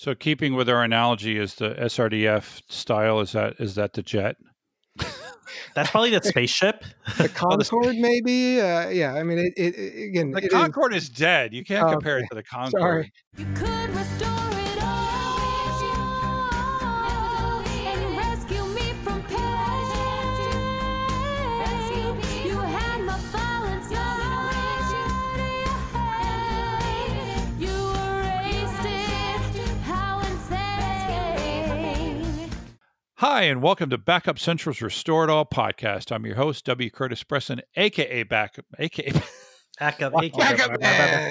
So, keeping with our analogy, is the SRDF style is that is that the jet? That's probably the spaceship. The Concorde, maybe. Uh, yeah, I mean, it, it, it again. The it Concorde is, dead. You can't Oh, compare okay. it to the is- Concorde. sorry. Hi, and welcome to Backup Central's Restore It All podcast. I'm your host, W. Curtis Preston, aka Backup, aka Backup. Backup man.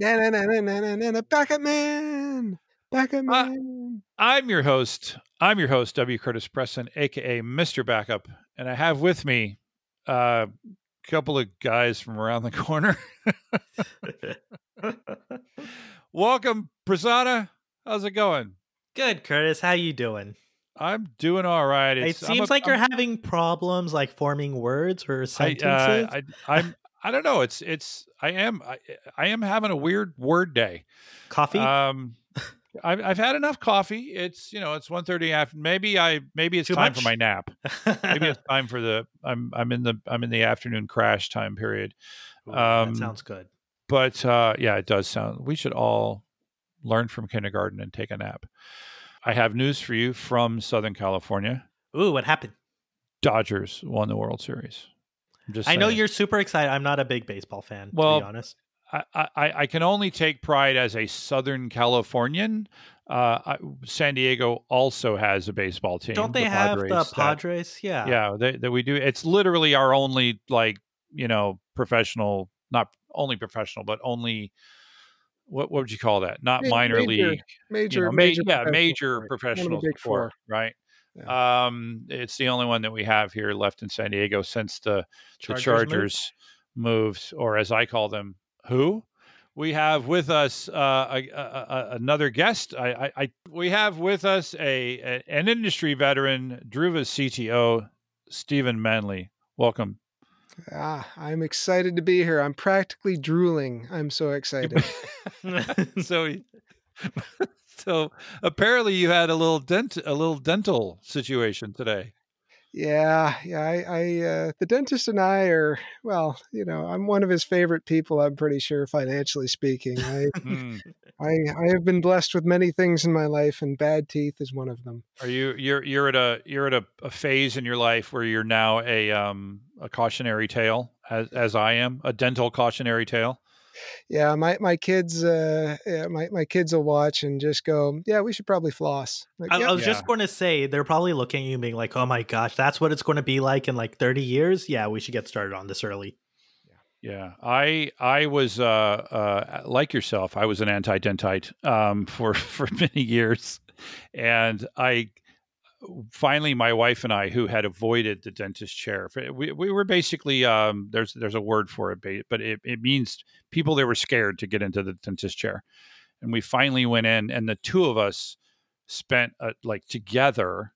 Na na na na na na na na. Backup man. Backup Uh, man. I'm your host. I'm your host, W. Curtis Preston, aka Mr. Backup, and I have with me a couple of guys from around the corner. Welcome, Prasanna. How's it going? Good, Curtis. How you doing? I'm doing all right. it It's- I'm seems a- like you're I'm- having problems like forming words or I, sentences. uh, I, I'm. I don't know. It's. It's. I am. I, I am having a weird word day. Coffee. Um, I've, I've had enough coffee. It's you know it's 1.30 after. Maybe I maybe it's Too time much? for my nap. maybe it's time for the I'm I'm in the I'm in the afternoon crash time period. Ooh, um, that sounds good. But uh, yeah, it does sound. We should all learn from kindergarten and take a nap. I have news for you from Southern California. Ooh, what happened? Dodgers won the World Series. I'm just I know you're super excited. I'm not a big baseball fan, Well, to be honest. I, I, I can only take pride as a Southern Californian. Uh, I, San Diego also has a baseball team. Don't they the have the that- Padres? yeah. yeah that we do it's literally our only like you know professional not only professional but only what what would you call that not Ma- minor major- league Major, you know, ma- major. yeah professional major sport. professional One of the big sport, four. right um it's the only one that we have here left in san diego since the Chargers the chargers moved or as i call them who we have with us uh, a, a, another guest. I, I, I, we have with us a, a an industry veteran, Druva's CTO, Stephen Manley. Welcome. Ah, I'm excited to be here. I'm practically drooling. I'm so excited. so, so apparently you had a little dent, a little dental situation today. Yeah, yeah. I, I uh, the dentist and I are well. You know, I'm one of his favorite people. I'm pretty sure, financially speaking. I, Hmm. I, I have been blessed with many things in my life, and bad teeth is one of them. Are you you're you're at a you're at a, a phase in your life where you're now a um a cautionary tale as as I am a dental cautionary tale. Yeah, my my kids, uh, yeah, my my kids will watch and just go, "Yeah, we should probably floss." Like, I, "Yep." I was Yeah. just going to say they're probably looking at you and being like, "Oh my gosh, that's what it's going to be like in like 30 years." Yeah, we should get started on this early. Yeah, I I was uh, uh, like yourself. I was an anti-dentite um, for for many years, and I finally my wife and I, who had avoided the dentist chair, we we were basically um, there's there's a word for it, but it, it means people that were scared to get into the dentist chair, and we finally went in, and the two of us spent uh, like together,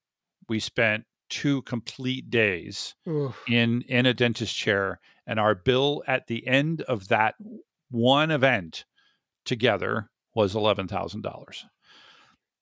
we spent two complete days Oof. in in a dentist chair and our bill at the end of that one event together was $11,000.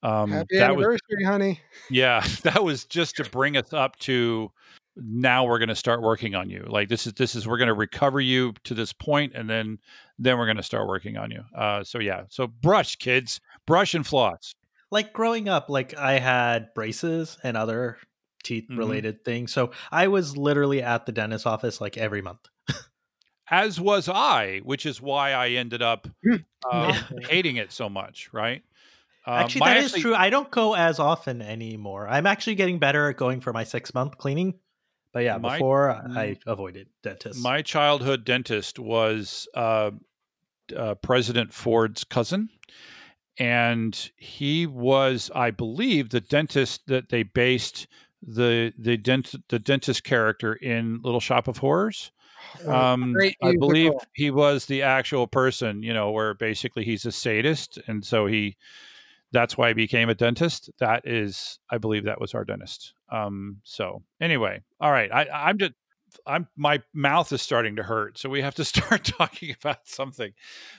Um Happy that was anniversary, honey. yeah, that was just to bring us up to now we're going to start working on you. Like this is this is we're going to recover you to this point and then then we're going to start working on you. Uh so yeah. So brush kids, brush and floss. Like growing up, like I had braces and other teeth Mhm. related things. So I was literally at the dentist office like every month. As was I, which is why I ended up uh, hating it so much, right? Um, actually, my that is true. I don't go as often anymore. I'm actually getting better at going for my six month cleaning. But yeah, My- before I avoided dentists. My childhood dentist was uh, uh, President Ford's cousin, and he was, I believe, the dentist that they based the the dent the dentist character in Little Shop of Horrors. Oh, Um, I believe he was the actual person, you know, where basically he's a sadist, and so he that's why I became a dentist. That is, I believe, that was our dentist. Um, so anyway, all right, I, I'm just I'm my mouth is starting to hurt, so we have to start talking about something.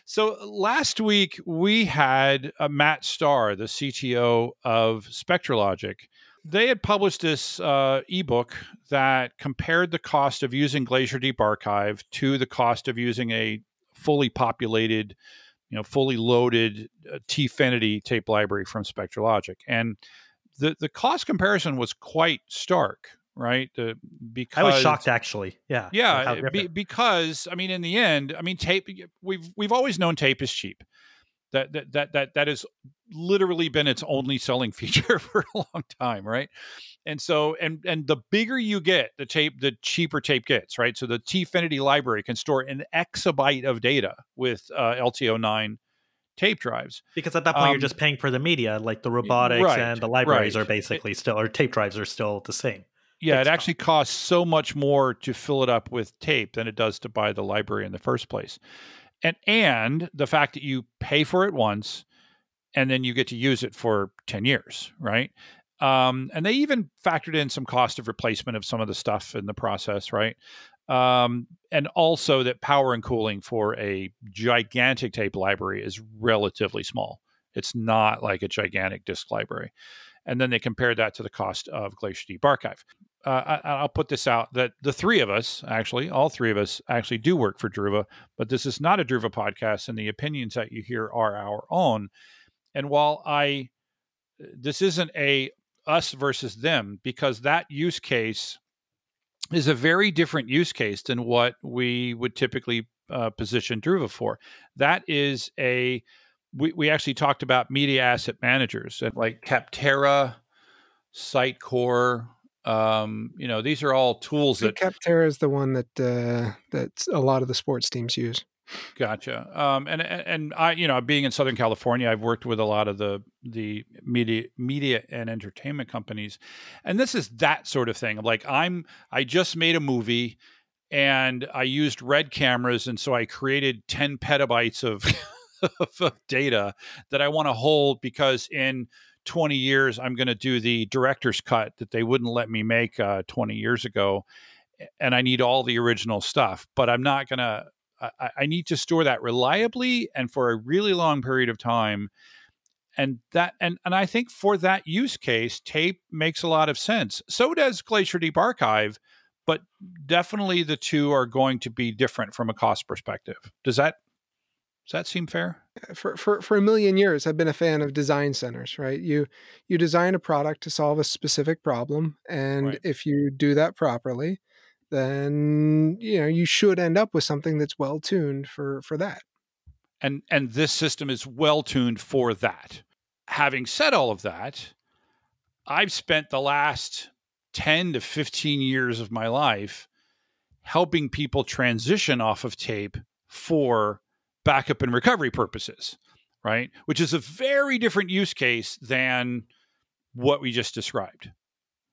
So last week we had uh, Matt Starr, the CTO of Spectra Logic. They had published this uh, ebook that compared the cost of using Glacier Deep Archive to the cost of using a fully populated, you know, fully loaded uh, Tfinity tape library from Spectra Logic, and the the cost comparison was quite stark, right? The, because I was shocked actually. Yeah. yeah, be, because I mean, in the end, I mean, tape. We've we've always known tape is cheap. That that that that that has literally been its only selling feature for a long time, right? And so, and and the bigger you get, the tape, the cheaper tape gets, right? So the Tfinity library can store an exabyte of data with uh, LTO9 tape drives. because at that point um, you're just paying for the media, like the robotics right, and the libraries right. are basically still, or tape drives are still the same. Yeah, It's it not- actually costs so much more to fill it up with tape than it does to buy the library in the first place. And and the fact that you pay for it once and then you get to use it for 10 years, right? Um, and they even factored in some cost of replacement of some of the stuff in the process, right? Um, and also that power and cooling for a gigantic tape library is relatively small. It's not like a gigantic disk library. And then they compared that to the cost of Glacier Deep Archive. Uh, I, I'll put this out that the three of us, actually, all three of us, actually do work for Druva, but this is not a Druva podcast, and the opinions that you hear are our own. And while I, this isn't a us versus them, because that use case is a very different use case than what we would typically uh, position Druva for. That is a we, we actually talked about media asset managers and like Capterra, Sitecore. Um, you know, these are all tools that Capterra is the one that uh, that a lot of the sports teams use. Gotcha. Um, and and I, you know, being in Southern California, I've worked with a lot of the the media media and entertainment companies, and this is that sort of thing. Like I'm, I just made a movie, and I used red cameras, and so I created ten petabytes of of data that I want to hold because in 20 years I'm going to do the director's cut that they wouldn't let me make uh, 20 years ago, and I need all the original stuff, but I'm not going to I, I need to store that reliably and for a really long period of time. And that and and I think for that use case, tape makes a lot of sense. So does Glacier Deep Archive, but definitely the two are going to be different from a cost perspective. Does that does that seem fair? Uh, for, for for a million years i've been a fan of design centers right you you design a product to solve a specific problem and Right. if you do that properly then you know you should end up with something that's well tuned for for that and and this system is well tuned for that. Having said all of that, I've spent the last 10 to 15 years of my life helping people transition off of tape for backup and recovery purposes, right? Which is a very different use case than what we just described,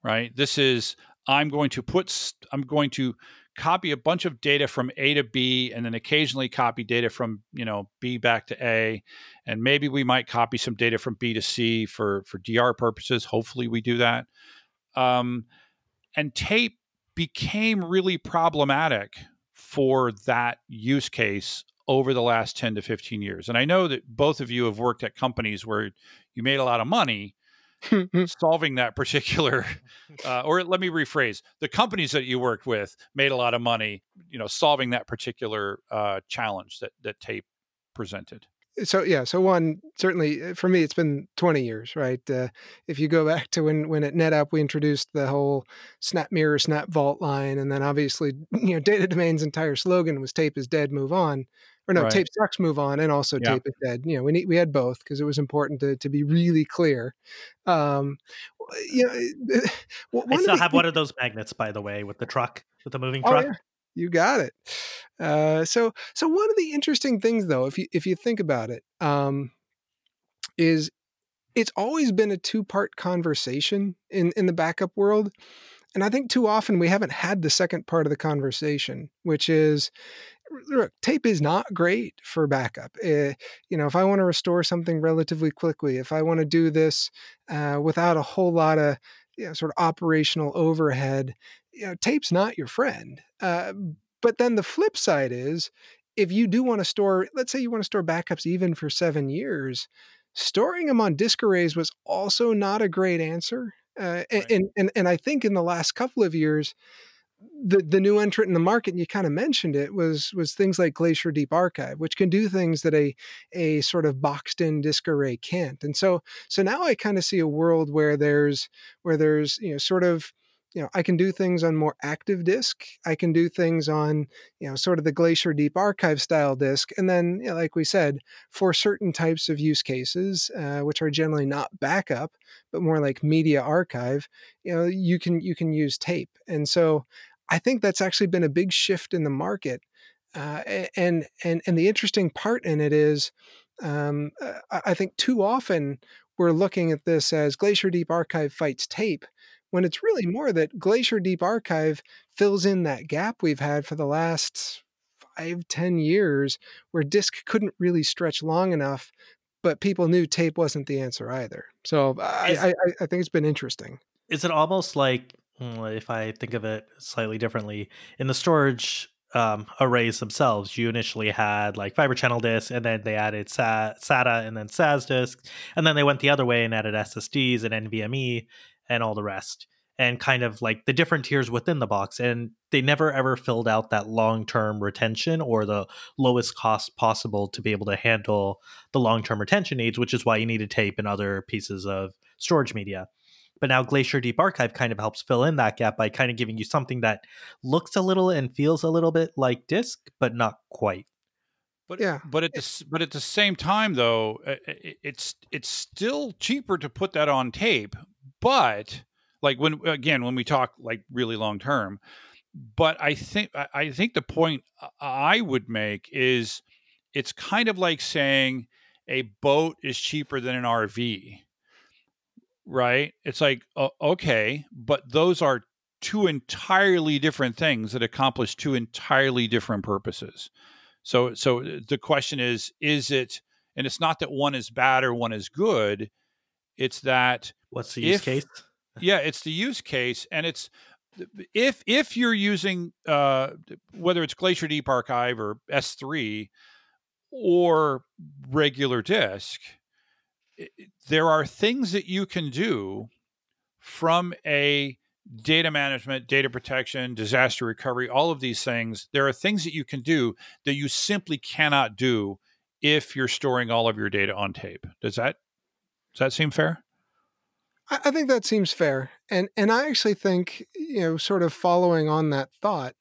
right? This is I'm going to put I'm going to copy a bunch of data from A to B and then occasionally copy data from, you know, B back to A and maybe we might copy some data from B to C for for DR purposes. Hopefully we do that. Um, and tape became really problematic for that use case over the last 10 to 15 years. And I know that both of you have worked at companies where you made a lot of money solving that particular uh, or let me rephrase the companies that you worked with made a lot of money you know solving that particular uh, challenge that that tape presented. So yeah so one certainly uh, for me it's been 20 years right? Uh, if you go back to when when at netapp we introduced the whole SnapMirror snap vault line and then obviously you know data domain's entire slogan was tape is dead move on or no Right. tape sucks move on and also Yeah. tape is dead you know we need we had both because it was important to, to be really clear um you know one I still have one of those magnets, by the way, with the truck, with the moving Oh, truck. yeah. You got it. Uh, so, so one of the interesting things, though, if you if you think about it, um, is it's always been a two part conversation in in the backup world, and I think too often we haven't had the second part of the conversation, which is. Look, tape is not great for backup. Uh, you know, if I want to restore something relatively quickly, if I want to do this uh, without a whole lot of you know, sort of operational overhead, you know, tape's not your friend. Uh, but then the flip side is if you do want to store, let's say you want to store backups even for seven years, storing them on disk arrays was also not a great answer. Uh, Right. and, and and I think in the last couple of years, the the new entrant in the market, and you kind of mentioned it, was was things like Glacier Deep Archive, which can do things that a a sort of boxed in disk array can't. And so so now I kind of see a world where there's where there's you know sort of you know I can do things on more active disk. I can do things on you know sort of the Glacier Deep Archive style disk, and then you know, like we said, for certain types of use cases, uh, which are generally not backup but more like media archive, you know you can you can use tape. And so I think that's actually been a big shift in the market. Uh, and and and the interesting part in it is, um, uh, I I think too often we're looking at this as Glacier Deep Archive fights tape, when it's really more that Glacier Deep Archive fills in that gap we've had for the last five ten years, where disk couldn't really stretch long enough, but people knew tape wasn't the answer either. So I, I, I- think it's been interesting. is it almost like mm, if i think of it slightly differently in the storage um, arrays themselves you initially had like fiber channel disk and then they added sata and then sas disk and then they went the other way and added ssds and nvme and all the rest and kind of like the different tiers within the box and they never ever filled out that long-term retention or the lowest cost possible to be able to handle the long-term retention needs which is why you needed tape and other pieces of storage media but now Glacier Deep Archive kind of helps fill in that gap by kind of giving you something that looks a little and feels a little bit like disk, but not quite. But Yeah. but at the but at the same time though, uh, it's it's still cheaper to put that on tape. But like when again when we talk like really long term, but I think I- think the point I would make is it's kind of like saying a boat is cheaper than an RV. Right? It's like o- okay, but those are two entirely different things that accomplish two entirely different purposes. So so uh, the question is is it and it's not that one is bad or one is good, it's that What's the use If- case? yeah, it's the use case and it's if if you're using uh whether it's Glacier Deep Archive or S3 or regular disk, there are things that you can do from a data management, data protection, disaster recovery, all of these things. There are things that you can do that you simply cannot do if you're storing all of your data on tape. Does that does that seem fair? I, I think that seems fair, and and I actually think you know, sort of following on that thought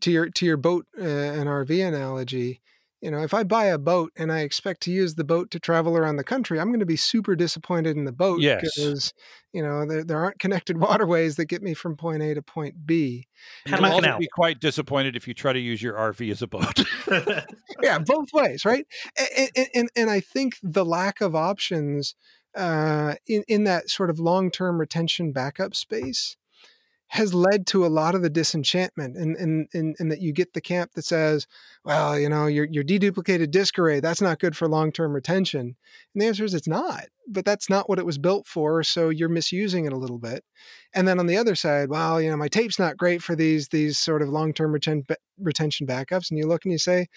to your to your boat uh, and RV analogy. You know, if I buy a boat and I expect to use the boat to travel around the country, I'm going to be super disappointed in the boat Yes. because you know there, there aren't connected waterways that get me from point A to point B. You'll Panama also be quite disappointed if you try to use your RV as a boat. yeah both ways right and, and, and, and i think the lack of options uh, in, in that sort of long-term retention backup space has led to a lot of the disenchantment and and, and, and that you get the camp that says well you know your, your deduplicated disk array that's not good for long-term retention. And the answer is it's not but that's not what it was built for so you're misusing it a little bit. And then on the other side well you know my tape's not great for these these sort of long-term reten- retention backups and you look and you say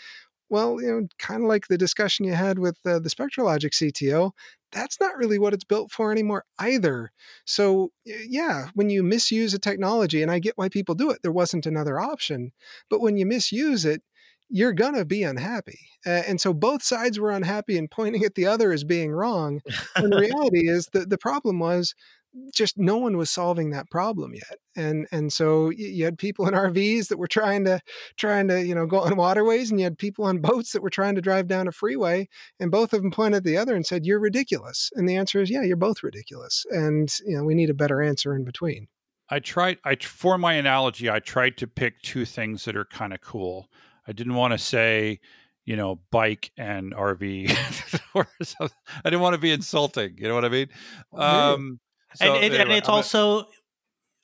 well, you know, kind of like the discussion you had with uh, the Spectra Logic CTO, that's not really what it's built for anymore either. So, yeah, when you misuse a technology, and I get why people do it, there wasn't another option. But when you misuse it, you're going to be unhappy. Uh, and so both sides were unhappy and pointing at the other as being wrong. And the reality is that the problem was just no one was solving that problem yet. And and so you had people in RVs that were trying to trying to you know go on waterways and you had people on boats that were trying to drive down a freeway and both of them pointed at the other and said you're ridiculous and the answer is yeah you're both ridiculous and you know we need a better answer in between I tried I for my analogy, I tried to pick two things that are kind of cool. I didn't want to say, you know, bike and RV or something. I didn't want to be insulting, you know what I mean? Um so and, it, and it's I'm also,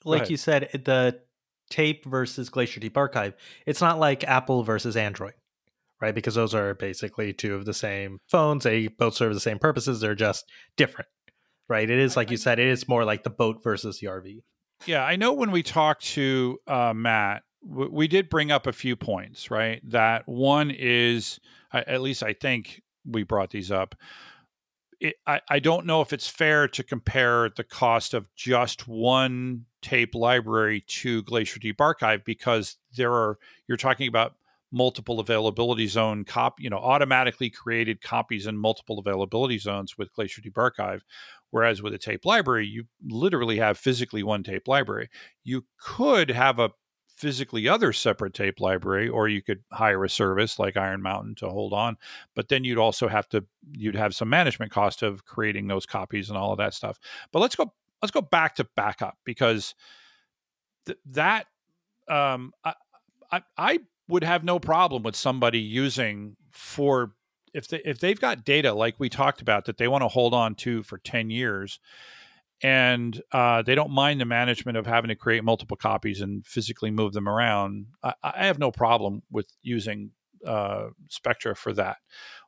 like you said, the tape versus Glacier Deep Archive. It's not like Apple versus Android, right? Because those are basically two of the same phones. They both serve the same purposes. They're just different. right? It is like you said, it is more like the boat versus the RV. Yeah, I know when we talked to uh, Matt, w- we did bring up a few points, right? That one is, at least I think we brought these up. It, I, I don't know if it's fair to compare the cost of just one tape library to Glacier Deep Archive because there are you're talking about multiple availability zone cop you know automatically created copies in multiple availability zones with Glacier Deep Archive whereas with a tape library you literally have physically one tape library. You could have a physically other separate tape library or you could hire a service like Iron Mountain to hold on but then you'd also have to you'd have some management cost of creating those copies and all of that stuff. But let's go let's go back to backup because th- that um I, I I would have no problem with somebody using for if they if they've got data like we talked about that they want to hold on to for 10 years and uh, they don't mind the management of having to create multiple copies and physically move them around. I, I have no problem with using uh, spectra for that.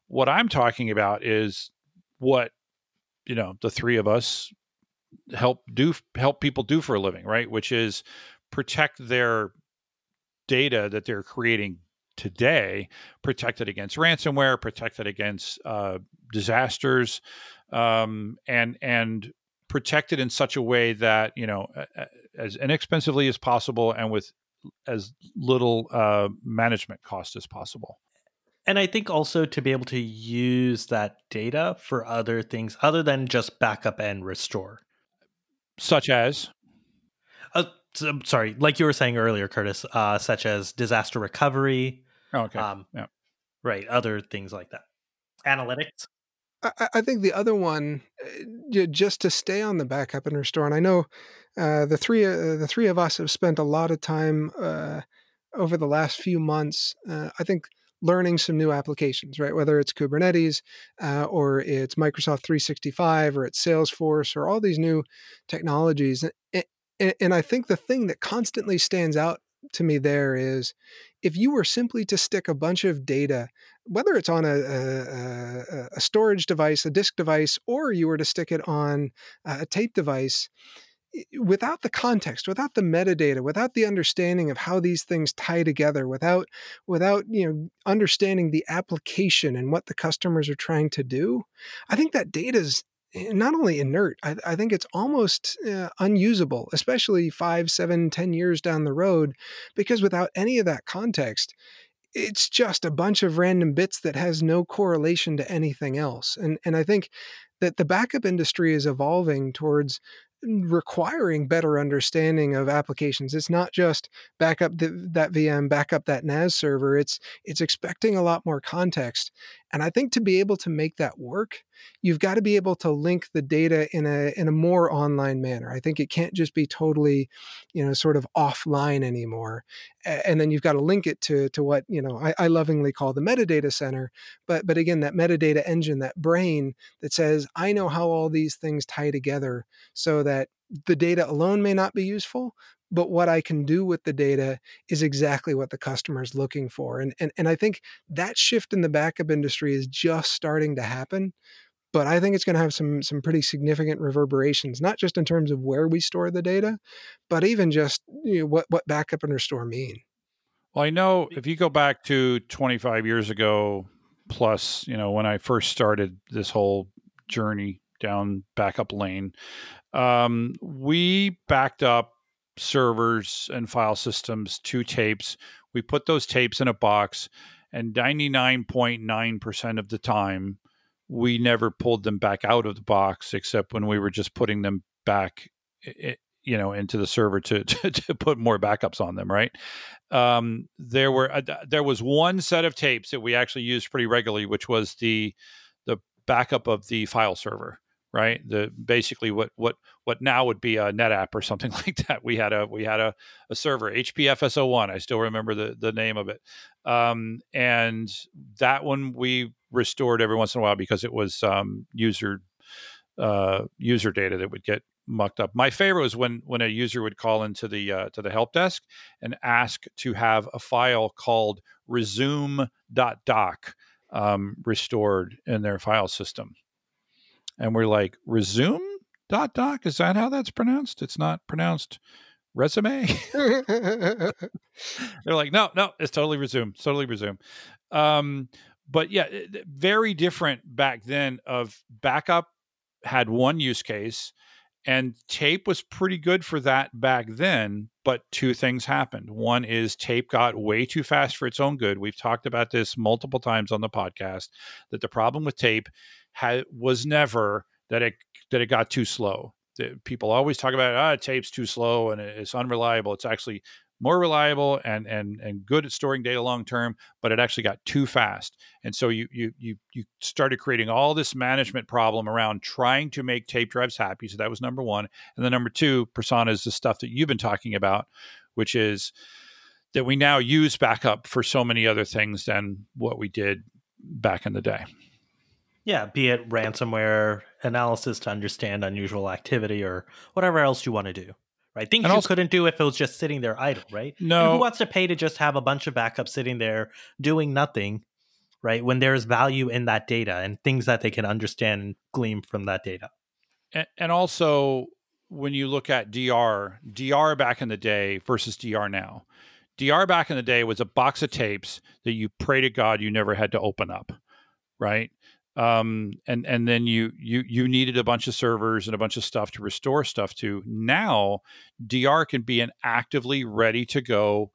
What i'm talking about is what you know the three of us help do help people do for a living right? Which is protect their data that they're creating today protected against ransomware protected against uh, disasters um, and and protected in such a way that you know as inexpensively as possible and with as little uh, management cost as possible And I think also to be able to use that data for other things other than just backup and restore. such as Uh, sorry, like you were saying earlier, Curtis, uh, such as disaster recovery, oh, okay um, yeah. right, other things like that. Analytics. I, think the other one, uh, just to stay on the backup and restore, and I know uh, the three uh, the three of us have spent a lot of time uh, over the last few months. Uh, I think learning some new applications, right? Whether it's Kubernetes uh, or it's Microsoft 365 or it's Salesforce or all these new technologies, and, and, and I think the thing that constantly stands out to me there is if you were simply to stick a bunch of data whether it's on a, a, a- storage device, a disk device, or you were to stick it on a tape device, without the context, without the metadata, without the understanding of how these things tie together, without without you know understanding the application and what the customers are trying to do, I think that data is not only inert, I, I think it's almost uh, unusable, especially five, seven, ten years down the road, because without any of that context, it's just a bunch of random bits that has no correlation to anything else. And and I think that the backup industry is evolving towards requiring better understanding of applications. It's not just backup that VM, backup that NAS server. It's it's expecting a lot more context. And I think to be able to make that work, you've got to be able to link the data in a in a more online manner. I think it can't just be totally, you know, sort of offline anymore. And then you've got to link it to to what you know I, I lovingly call the metadata center. But but again, that metadata engine, that brain that says I know how all these things tie together, so that the data alone may not be useful, but what I can do with the data is exactly what the customer is looking for. And, and, and I think that shift in the backup industry is just starting to happen. But I think it's going to have some some pretty significant reverberations, not just in terms of where we store the data, but even just you know, what what backup and restore mean. Well, I know if you go back to 25 years ago, plus, you know, when I first started this whole journey down backup lane, um, we backed up servers and file systems two tapes. We put those tapes in a box, and 99.9% of the time, we never pulled them back out of the box except when we were just putting them back you know into the server to, to, to put more backups on them right um, there were uh, there was one set of tapes that we actually used pretty regularly which was the the backup of the file server right? The basically what what what now would be a NetApp or something like that. We had a we had a, a server HPFS01 I still remember the the name of it. Um, and that one we restored every once in a while because it was um, user uh, user data that would get mucked up. My favorite was when when a user would call into the uh, to the help desk and ask to have a file called resume.doc um, restored in their file system, and we're like, resume? dot doc. Is that how that's pronounced? It's not pronounced resume. They're like, no, no, it's totally resume, totally resume. Um, but yeah, very different back then. Of backup had one use case, and tape was pretty good for that back then. But two things happened. One is tape got way too fast for its own good. We've talked about this multiple times on the podcast. That the problem with tape was never that it that it got too slow. People always talk about ah, tape's too slow and it's unreliable. It's actually more reliable and and and good at storing data long term, but it actually got too fast. And so you you you you started creating all this management problem around trying to make tape drives happy. So that was number one. And then number two, Prasanna is the stuff that you've been talking about, which is that we now use backup for so many other things than what we did back in the day. Yeah, be it ransomware analysis to understand unusual activity or whatever else you want to do. Right? Things And you also- couldn't do if it was just sitting there idle, right? And No. who wants to pay to just have a bunch of backups sitting there doing nothing, right? When there's value in that data and things that they can understand and glean from that data. and, and also when you look at DR, DR back in the day versus DR now, DR back in the day was a box of tapes that you pray to God you never had to open up, right? Um, and and then you you you needed a bunch of servers and a bunch of stuff to restore stuff to. Now, DR can be an actively ready to go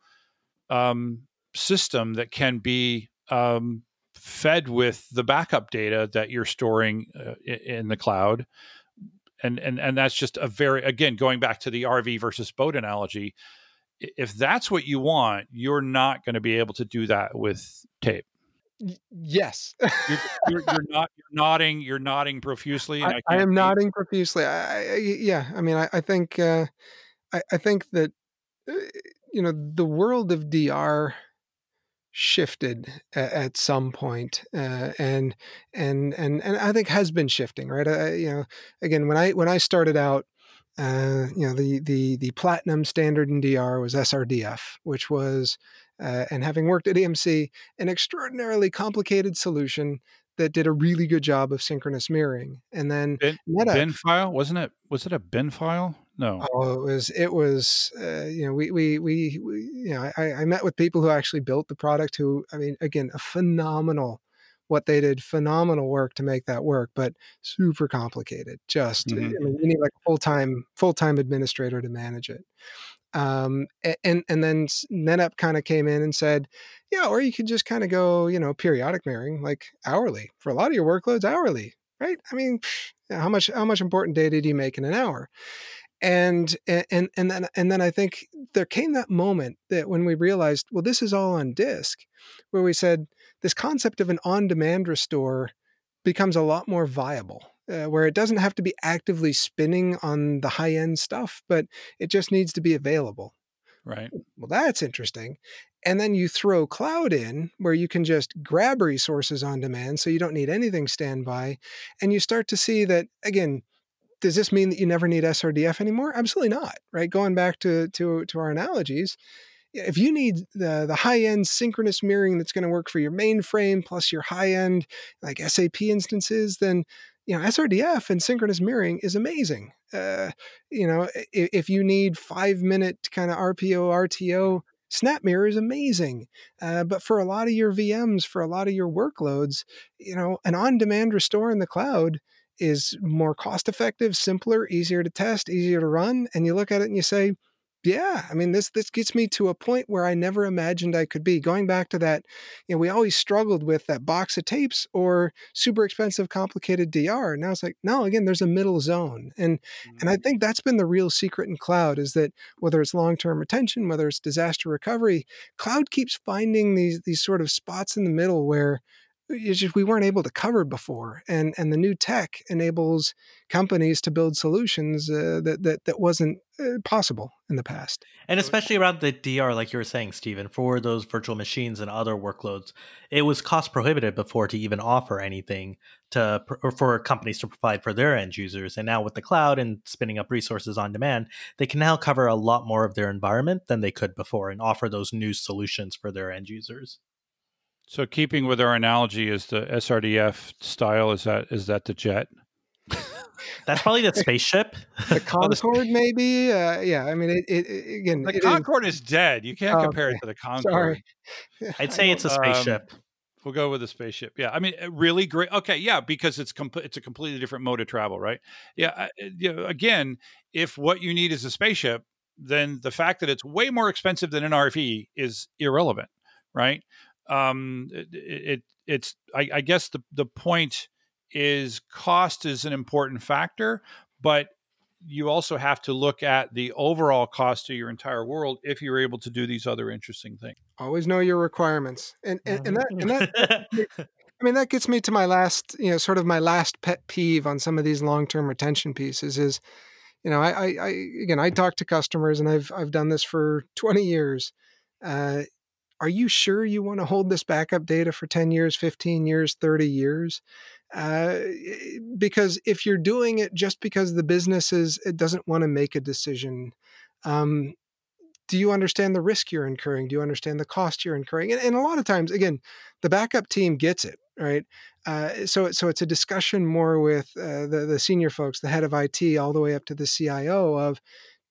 um, system that can be um, fed with the backup data that you're storing uh, in the cloud and and and that's just a very again going back to the RV versus boat analogy. If that's what you want, you're not going to be able to do that with tape. Y- yes. You're, you're, you're not. You're nodding. You're nodding profusely. And I, I, I am nodding profusely. I, I, yeah, I mean, I, I think, uh, I, I think that, uh, you know, the world of DR shifted at, at some point, uh, and and and and I think has been shifting. Right, I, you know, again, when I when I started out. Uh, you know the the the platinum standard in DR was SRDF, which was, uh, and having worked at EMC, an extraordinarily complicated solution that did a really good job of synchronous mirroring. And then bin, bin file wasn't it? Was it a bin file? No. oh, it was it was uh, you know we we we, we you know I, I met with people who actually built the product who I mean again a phenomenal what they did phenomenal work to make that work but super complicated just Mhm. I mean, you need like a full-time full-time administrator to manage it um and and then NetApp kind of came in and said yeah or you could just kind of go you know periodic mirroring like hourly for a lot of your workloads hourly right? I mean how much how much important data do you make in an hour? And and and then and then I think there came that moment that when we realized, well, this is all on disk, where we said this concept of an on-demand restore becomes a lot more viable, uh, where it doesn't have to be actively spinning on the high-end stuff, but it just needs to be available. Right. Well, that's interesting. And then you throw cloud in where you can just grab resources on demand so you don't need anything standby. And you start to see that, again, does this mean that you never need SRDF anymore? Absolutely not, right? Going back to to to our analogies, if you need the the high end synchronous mirroring that's going to work for your mainframe plus your high end like SAP instances, then you know SRDF and synchronous mirroring is amazing. Uh, you know, i- if you need five minute kind of RPO RTO, SnapMirror is amazing. Uh, but for a lot of your VMs, for a lot of your workloads, you know, an on demand restore in the cloud is more cost effective, simpler, easier to test, easier to run. And you look at it and you say, yeah, I mean, this this gets me to a point where I never imagined I could be. Going back to that, you know, we always struggled with that box of tapes or super expensive, complicated DR. Now it's like, no, again, there's a middle zone, and and I mm-hmm. think that's been the real secret in cloud is that whether it's long term retention, whether it's disaster recovery, cloud keeps finding these these sort of spots in the middle where it's just we weren't able to cover before, and and the new tech enables companies to build solutions uh, that that that wasn't uh, possible in the past. And especially around the DR, like you were saying, Stephen, for those virtual machines and other workloads, it was cost prohibitive before to even offer anything to or for companies to provide for their end users. And now with the cloud and spinning up resources on demand, they can now cover a lot more of their environment than they could before and offer those new solutions for their end users. So keeping with our analogy, is the SRDF style is that is that the jet? That's probably the spaceship. the Concorde, maybe. Uh, yeah, I mean, it, it, it- again. The it is- Concorde is, dead. You can't Oh, compare okay. it to the Concorde. Sorry. I'd say it's a Um, spaceship. We'll go with the spaceship. Yeah, I mean, uh, really great. Okay, yeah, because it's com- it's a completely different mode of travel, right? Yeah, uh, uh, you know, again, if what you need is a spaceship, then the fact that it's way more expensive than an RV is irrelevant, right? Um, it, it it's I, I guess the the point is cost is an important factor, but you also have to look at the overall cost to your entire world if you're able to do these other interesting things. Always know your requirements, and and, and that and that. I mean, that gets me to my last, you know, sort of my last pet peeve on some of these long-term retention pieces is, you know, I, I, I again, I talk to customers, and I've I've done this for 20 years. Uh, are you sure you want to hold this backup data for 10 years, 15 years, 30 years? Uh, because if you're doing it just because the business is it doesn't want to make a decision, um, do you understand the risk you're incurring? Do you understand the cost you're incurring? And, and a lot of times, again, the backup team gets it, right? Uh, so, so it's a discussion more with uh, the the senior folks, the head of IT, all the way up to the CIO. Of,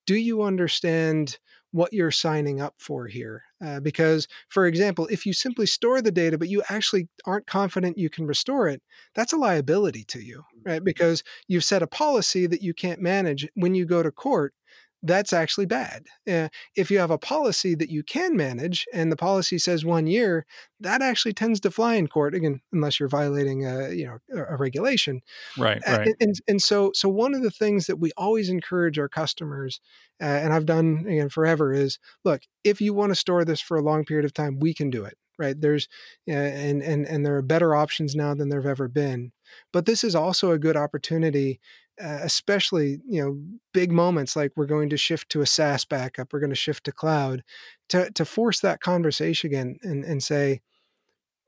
do you understand what you're signing up for here? Uh, because, for example, if you simply store the data but you actually aren't confident you can restore it, that's a liability to you, right? Because you've set a policy that you can't manage. When you go to court, that's actually bad. Uh, if you have a policy that you can manage and the policy says one year, that actually tends to fly in court again, unless you're violating a you know a, regulation. Right, right. and, and and so so one of the things that we always encourage our customers, uh, and I've done again forever, is look if you want to store this for a long period of time, we can do it. Right there's uh, and and and there are better options now than there've ever been. But this is also a good opportunity uh, especially you know big moments like we're going to shift to a SaaS backup, we're going to shift to cloud, to to force that conversation again and and say,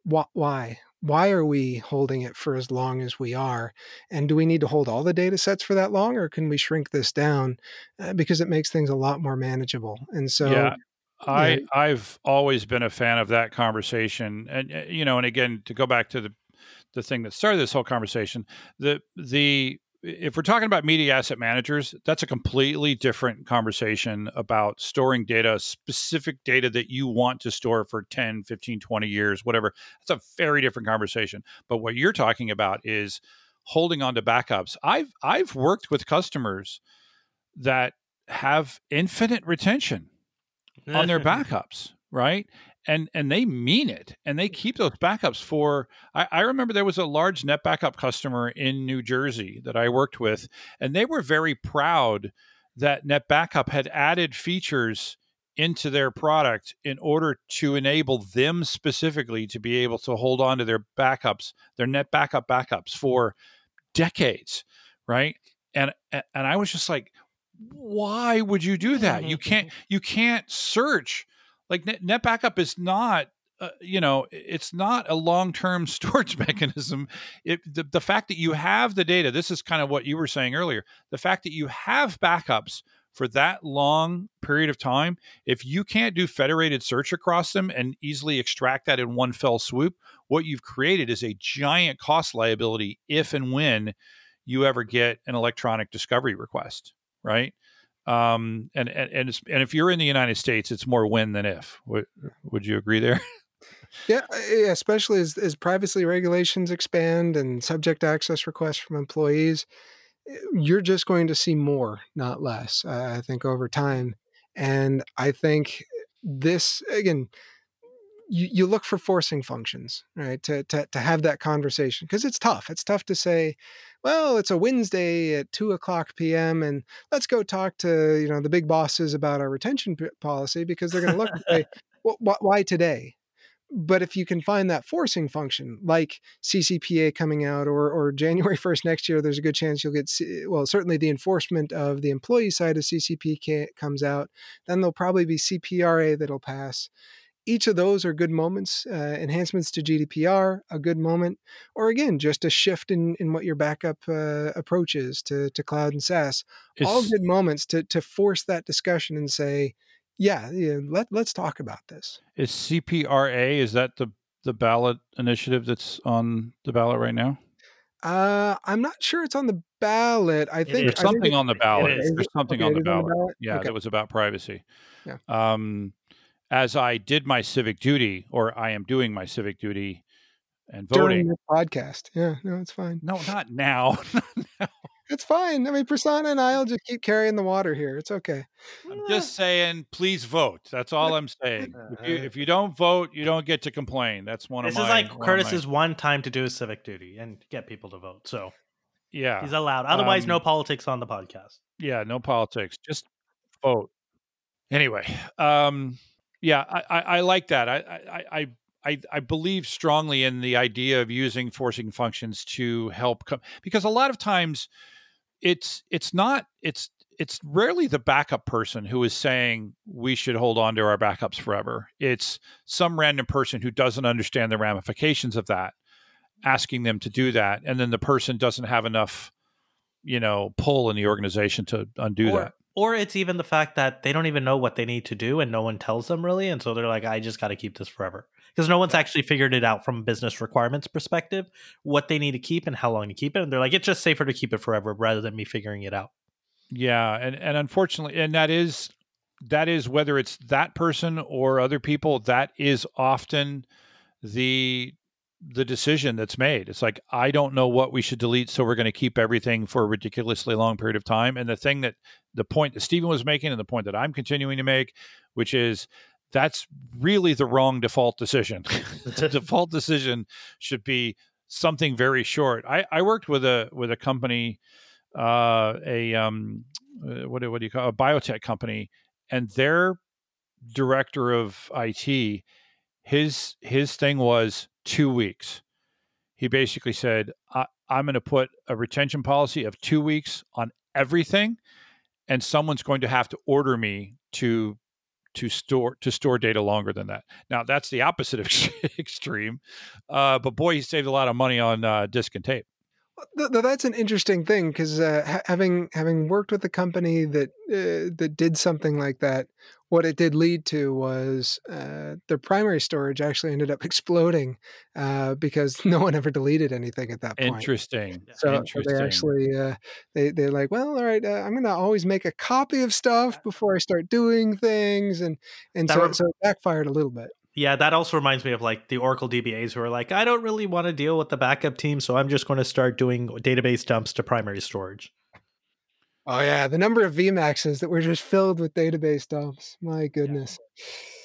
why why why are we holding it for as long as we are, and do we need to hold all the data sets for that long, or can we shrink this down uh, because it makes things a lot more manageable? And so yeah. I yeah. I've always been a fan of that conversation, and uh, you know, and again, to go back to the the thing that started this whole conversation, the the if we're talking about media asset managers, that's a completely different conversation about storing data, specific data that you want to store for 10, 15, 20 years, whatever. That's a very different conversation. But what you're talking about is holding on to backups. I've I've worked with customers that have infinite retention on their backups, right? And and they mean it, and they keep those backups for. I, I remember there was a large NetBackup customer in New Jersey that I worked with, and they were very proud that NetBackup had added features into their product in order to enable them specifically to be able to hold on to their backups, their NetBackup backups for decades, right? And and I was just like, why would you do that? You mm-hmm, can't mm-hmm. you can't search like net, NetBackup is not uh, you know it's not a long-term storage mechanism. It the, the fact that you have the data this is kind of what you were saying earlier the fact that you have backups for that long period of time if you can't do federated search across them and easily extract that in one fell swoop what you've created is a giant cost liability if and when you ever get an electronic discovery request right um, and and and, and if you're in the United States, it's more win than if. Would would you agree there? Yeah, uh, especially as, as privacy regulations expand and subject access requests from employees, eh, you're just going to see more, not less, uh, I think, over time. And I think this, again, you, you look for forcing functions, right? To, to, to have that conversation because it's tough. It's tough to say, well, it's a Wednesday at two o'clock p.m. and let's go talk to you know the big bosses about our retention p- policy because they're going to look and say, well, wh- why today? But if you can find that forcing function, like CCPA coming out, or or January first next year, there's a good chance you'll get C- well. Certainly, the enforcement of the employee side of CCP comes out. Then there'll probably be CPRA that'll pass each of those are good moments. Uh, enhancements to GDPR, a good moment, or again, just a shift in, in what your backup uh, approach is to, to cloud and SaaS. All good moments to to force that discussion and say, yeah, yeah let let's talk about this. Is CPRA is that the the ballot initiative that's on the ballot right now? Uh, I'm not sure it's on the ballot. I think There's think something it- on the ballot. There's something Okay, on the is on the ballot. ballot? Yeah, Okay. that was about privacy. Yeah. Um, as I did my civic duty, or I am doing my civic duty and voting. during voting. the podcast. Yeah, no, it's fine. No, not now. It's fine. I mean, Prasanna and I'll just keep carrying the water here. It's okay. I'm just saying, please vote. That's all I'm saying. If you, if you don't vote, you don't get to complain. That's one This of is like one of my- Curtis's one time to do his civic duty and get people to vote. So Yeah, he's allowed. Otherwise, no Um, politics on the podcast. yeah, no politics. Just vote. Anyway, um, yeah, I, I, I like that. I, I, I, I, believe strongly in the idea of using forcing functions to help, because a lot of times, it's it's not it's it's rarely the backup person who is saying we should hold on to our backups forever. It's some random person who doesn't understand the ramifications of that, asking them to do that, and then the person doesn't have enough, you know, pull in the organization to undo or, that. Or it's even the fact that they don't even know what they need to do and no one tells them really. And so they're like, I just got to keep this forever. Because no one's actually figured it out from a business requirements perspective, what they need to keep and how long to keep it. And they're like, it's just safer to keep it forever rather than me figuring it out. Yeah, and and unfortunately, and that is that is whether it's that person or other people, that is often the the decision that's made. It's like I don't know what we should delete, so we're going to keep everything for a ridiculously long period of time. And the thing that the point that Stephen was making, and the point that I'm continuing to make, which is that's really the wrong default decision. the default decision should be something very short. I, I worked with a with a company, uh, a um, uh, what do, what do you call a biotech company, and their director of IT, his his thing was two weeks. He basically said, I, "I'm going to put a retention policy of two weeks on everything, and someone's going to have to order me to." To store to store data longer than that. Now that's the opposite of extreme, uh, but boy, he saved a lot of money on uh, disk and tape. Th- th- that's an interesting thing because uh, ha- having having worked with a company that uh, that did something like that, what it did lead to was uh, their primary storage actually ended up exploding uh, because no one ever deleted anything at that point. Interesting. So, so Interesting. they actually uh, they they're like, well, all right, uh, I'm gonna always make a copy of stuff before I start doing things, and and That so rem- so it backfired a little bit. Yeah, that also reminds me of like the Oracle DBAs who are like, I don't really want to deal with the backup team, so I'm just going to start doing database dumps to primary storage. Oh yeah, the number of VMAXs that were just filled with database dumps. My goodness.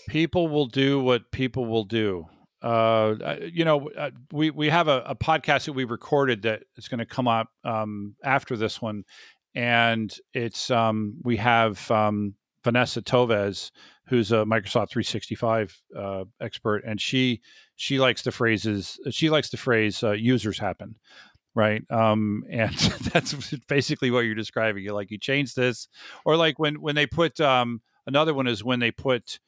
people will do what people will do. Uh, you know, uh, we we have a, a podcast that we recorded that is going to come up um, after this one, and it's um, we have um, Vanessa Toves, who's a Microsoft 365 uh, expert, and she she likes the phrases she likes the phrase uh, "users happen." Right, um, and that's basically what you're describing. You're like you change this, or like when when they put um, another one is when they put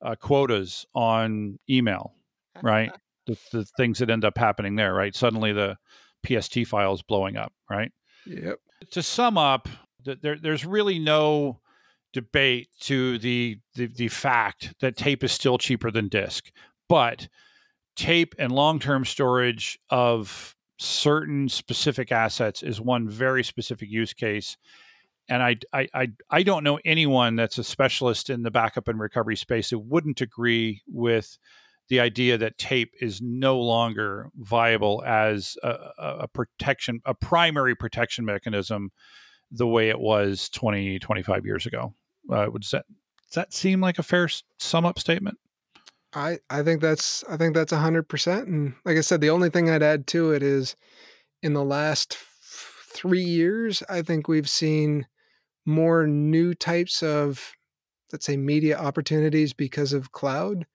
uh, quotas on email, right? the, the things that end up happening there, right? Suddenly the PST file is blowing up, right? Yep. To sum up, th- there, there's really no debate to the, the the fact that tape is still cheaper than disk, but tape and long-term storage of certain specific assets is one very specific use case and I, I I I don't know anyone that's a specialist in the backup and recovery space that wouldn't agree with the idea that tape is no longer viable as a a protection, a primary protection mechanism, the way it was 20, 25 years ago. Uh, would that does that seem like a fair sum up statement? I, I think that's I think that's hundred percent. And like I said, the only thing I'd add to it is in the last f- three years, I think we've seen more new types of let's say media opportunities because of cloud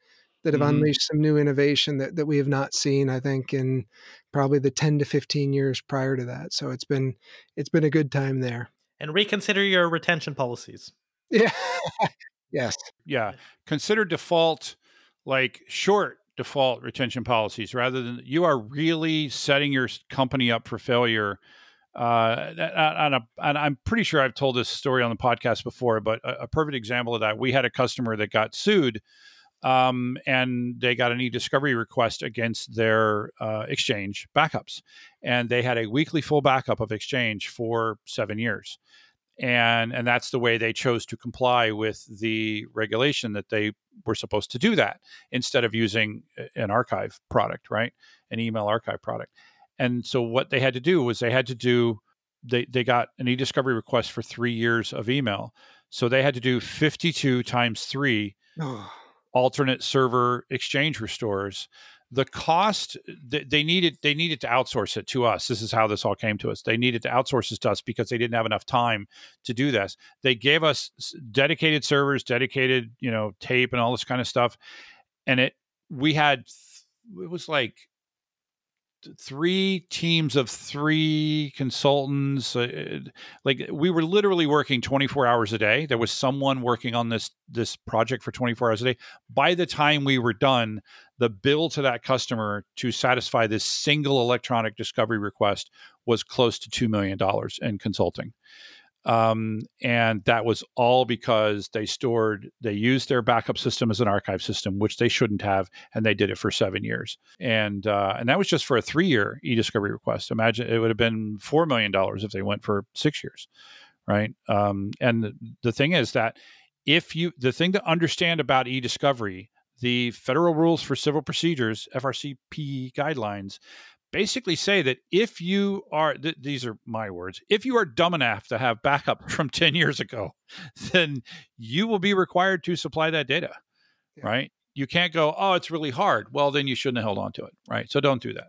that have Mhm. unleashed some new innovation that, that we have not seen, I think, in probably the 10 to 15 years prior to that. So it's been it's been a good time there. And reconsider your retention policies. Yeah. yes. Yeah, consider default like short default retention policies rather than you are really setting your company up for failure. Uh, and I'm pretty sure I've told this story on the podcast before, but a, a perfect example of that, we had a customer that got sued um, and they got an e-discovery request against their uh, Exchange backups, and they had a weekly full backup of Exchange for seven years, and and that's the way they chose to comply with the regulation that they were supposed to do that instead of using an archive product, right? An email archive product. And so what they had to do was they had to do they they got an e-discovery request for 3 years of email. So they had to do 52 times 3 Oh, alternate server exchange restores the cost they, needed they needed to outsource it to us. This is how this all came to us. They needed to outsource this to us because they didn't have enough time to do this. They gave us dedicated servers dedicated you know tape and all this kind of stuff and it we had it was like three teams of three consultants uh, like we were literally working 24 hours a day. There was someone working on this this project for 24 hours a day. By the time we were done the bill to that customer to satisfy this single electronic discovery request was close to $2 million in consulting um, and that was all because they stored they used their backup system as an archive system which they shouldn't have and they did it for seven years. And uh, and that was just for a three year e-discovery request. Imagine it would have been four million dollars if they went for six years right? Um, and the, the thing is that if you the thing to understand about e-discovery the federal rules for civil procedures frcp guidelines basically say that if you are th- these are my words if you are dumb enough to have backup from 10 years ago then you will be required to supply that data Yeah. right? You can't go oh it's really hard. Well then you shouldn't have held on to it right? So don't do that.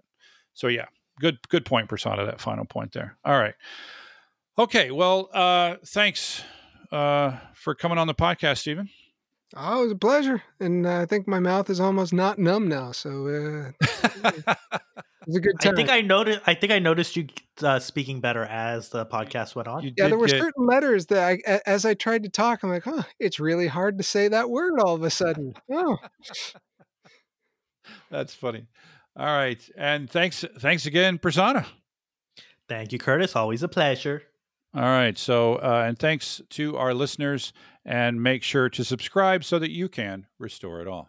So yeah good good point Prasanna that final point there. All right. Okay well uh thanks uh for coming on the podcast stephen oh, it was a pleasure, and uh, I think my mouth is almost not numb now. So uh, it was a good I time. think I noticed. I think I noticed you uh, speaking better as the podcast went on. You yeah, did there were get- certain letters that I, a- as I tried to talk, I'm like, huh, it's really hard to say that word all of a sudden. Oh, that's funny all right and thanks thanks again Prasanna Thank you, Curtis. Always a pleasure. All right. So, uh, and thanks to our listeners, and make sure to subscribe so that you can restore it all.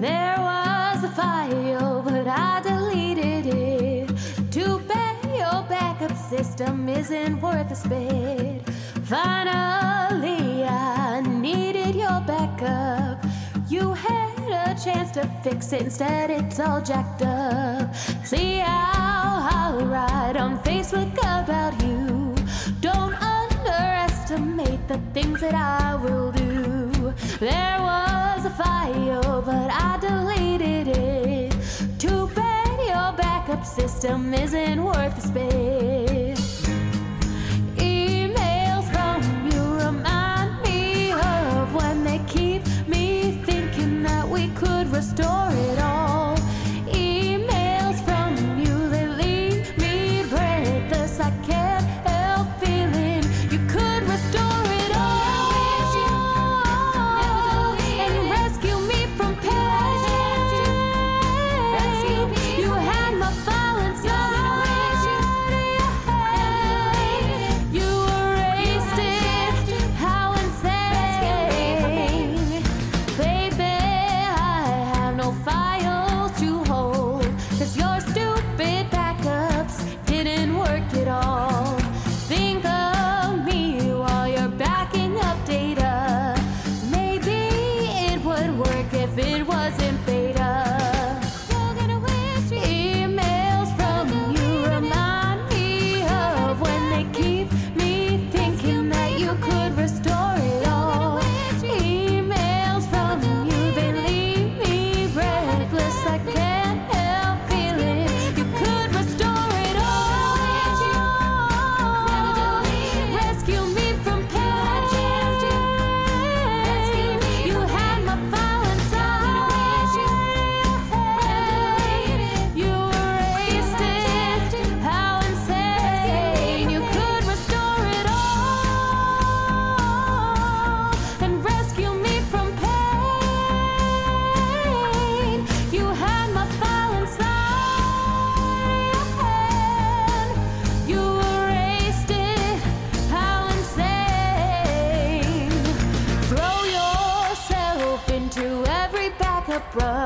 There was a file, but I deleted it. Too bad your backup system isn't worth a spit. Finally, I needed your backup. You had a chance to fix it, instead it's all jacked up. See how I write on Facebook about you. Don't underestimate the things that I will do. There was a file, but I deleted it. Too bad your backup system isn't worth the spit. Emails from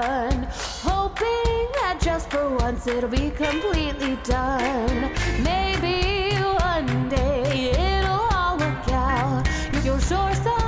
fun. Hoping that just for once it'll be completely done. Maybe one day it'll all work out. You're sure so.